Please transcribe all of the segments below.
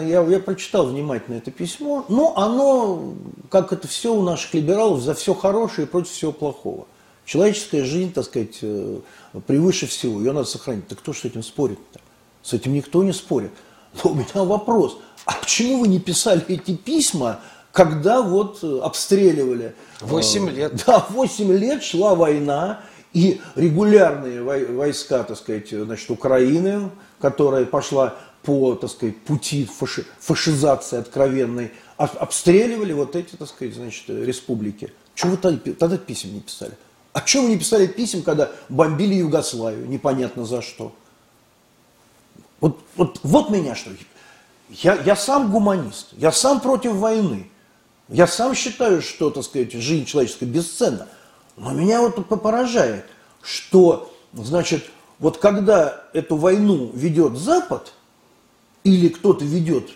Я, я прочитал внимательно это письмо, но оно, как это все у наших либералов, за все хорошее и против всего плохого. Человеческая жизнь, так сказать, э, превыше всего, ее надо сохранить. Так кто с этим спорит-то? С этим никто не спорит. Но у меня вопрос, а почему вы не писали эти письма, когда вот э, обстреливали? Восемь э, лет. Да, восемь лет шла война, и регулярные войска, так сказать, значит, Украины, которая пошла по, так сказать, пути фаши, фашизации откровенной, обстреливали вот эти, так сказать, значит, республики. Чего вы тогда, писем не писали? А чего вы не писали писем, когда бомбили Югославию, непонятно за что? Вот, вот, вот меня что. Я, я сам гуманист, я сам против войны. Я сам считаю, что, так сказать, жизнь человеческая бесценна. Но меня вот поражает, что, значит, вот когда эту войну ведет Запад, или кто-то ведет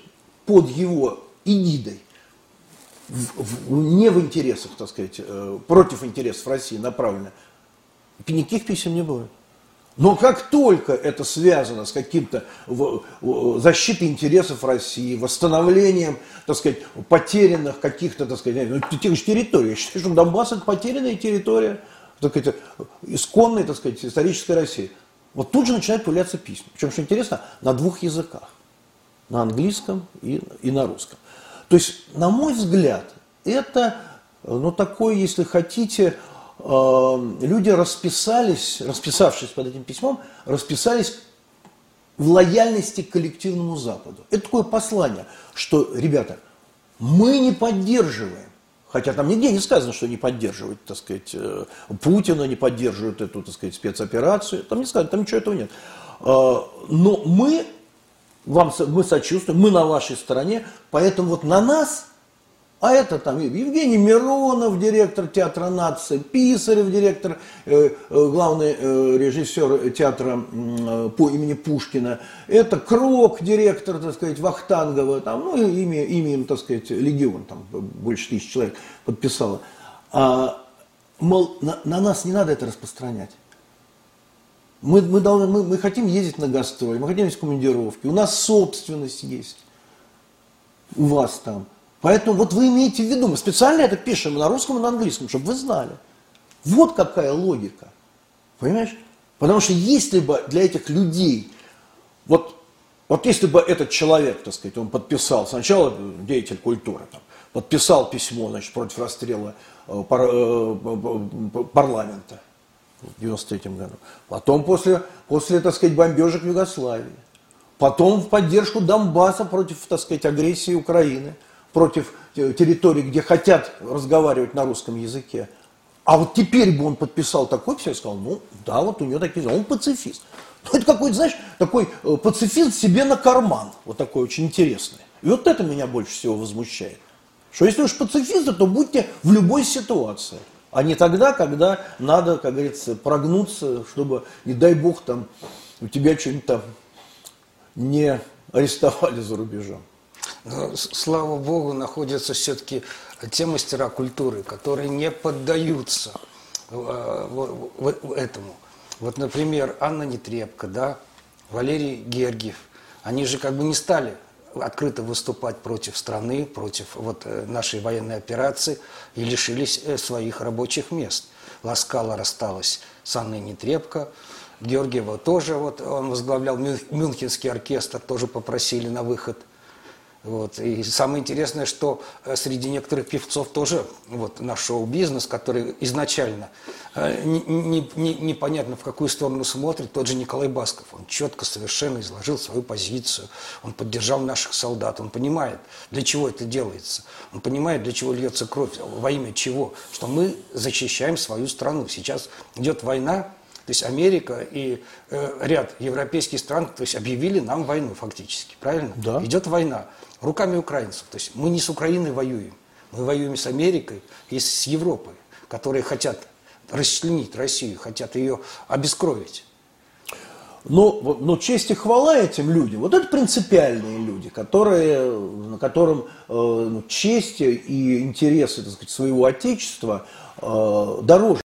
под его эгидой, в, в, не в интересах, так сказать, э, против интересов России направлено, никаких писем не будет. Но как только это связано с каким-то защитой интересов России, восстановлением, так сказать, потерянных каких-то, так сказать, ну, тех же территорий, я считаю, что Донбасс это потерянная территория, так сказать, исконной, так сказать, исторической России. Вот тут же начинают появляться письма. Причем, что интересно, на двух языках. На английском и, и на русском. То есть, на мой взгляд, это, ну, такой, если хотите, люди расписались, расписавшись под этим письмом, расписались в лояльности к коллективному Западу. Это такое послание, что, ребята, мы не поддерживаем, хотя там нигде не сказано, что не поддерживают, так сказать, э, Путина, не поддерживают эту, так сказать, спецоперацию, там не сказано, там ничего этого нет. Э, но мы вам, мы сочувствуем, мы на вашей стороне, поэтому вот на нас, а это там Евгений Миронов, директор театра нации, Писарев, директор, э, э, главный э, режиссер театра по имени Пушкина, это Крок, директор, так сказать, Вахтангова, там, ну, имя, имя им, так сказать, легион, там больше тысяч человек подписало. А, мол, на, на нас не надо это распространять. Мы, мы, должны, мы, мы хотим ездить на гастроли, мы хотим ездить командировки, у нас собственность есть, у вас там. Поэтому вот вы имеете в виду, мы специально это пишем на русском и на английском, чтобы вы знали. Вот какая логика. Понимаешь? Потому что если бы для этих людей, вот, вот если бы этот человек, так сказать, он подписал, сначала деятель культуры, там, подписал письмо значит, против расстрела э, пар, э, парламента, в 93 году. Потом после, после, так сказать, бомбежек Югославии. Потом в поддержку Донбасса против, так сказать, агрессии Украины, против территорий, где хотят разговаривать на русском языке. А вот теперь бы он подписал такой все сказал, ну да, вот у него такие, он пацифист. Ну, это какой-то, знаешь, такой э, пацифист себе на карман, вот такой очень интересный. И вот это меня больше всего возмущает. Что если уж пацифисты, то будьте в любой ситуации а не тогда, когда надо, как говорится, прогнуться, чтобы, не дай бог, там у тебя что-нибудь там не арестовали за рубежом. Но, слава богу, находятся все-таки те мастера культуры, которые не поддаются э, этому. Вот, например, Анна Нетребко, да, Валерий Гергиев, они же как бы не стали открыто выступать против страны, против вот э, нашей военной операции и лишились э, своих рабочих мест. Ласкала рассталась с Анной Нетребко, Георгиева тоже, вот он возглавлял Мюнхенский оркестр, тоже попросили на выход – вот. И самое интересное, что э, среди некоторых певцов тоже вот, наш шоу-бизнес, который изначально э, не, не, не, непонятно в какую сторону смотрит, тот же Николай Басков, он четко совершенно изложил свою позицию, он поддержал наших солдат, он понимает, для чего это делается, он понимает, для чего льется кровь, во имя чего, что мы защищаем свою страну. Сейчас идет война, то есть Америка и э, ряд европейских стран то есть объявили нам войну фактически, правильно? Да. Идет война руками украинцев. То есть мы не с Украиной воюем, мы воюем с Америкой и с Европой, которые хотят расчленить Россию, хотят ее обескровить. Но, ну, но честь и хвала этим людям, вот это принципиальные люди, которые, на которым э, ну, честь и интересы так сказать, своего отечества э, дороже.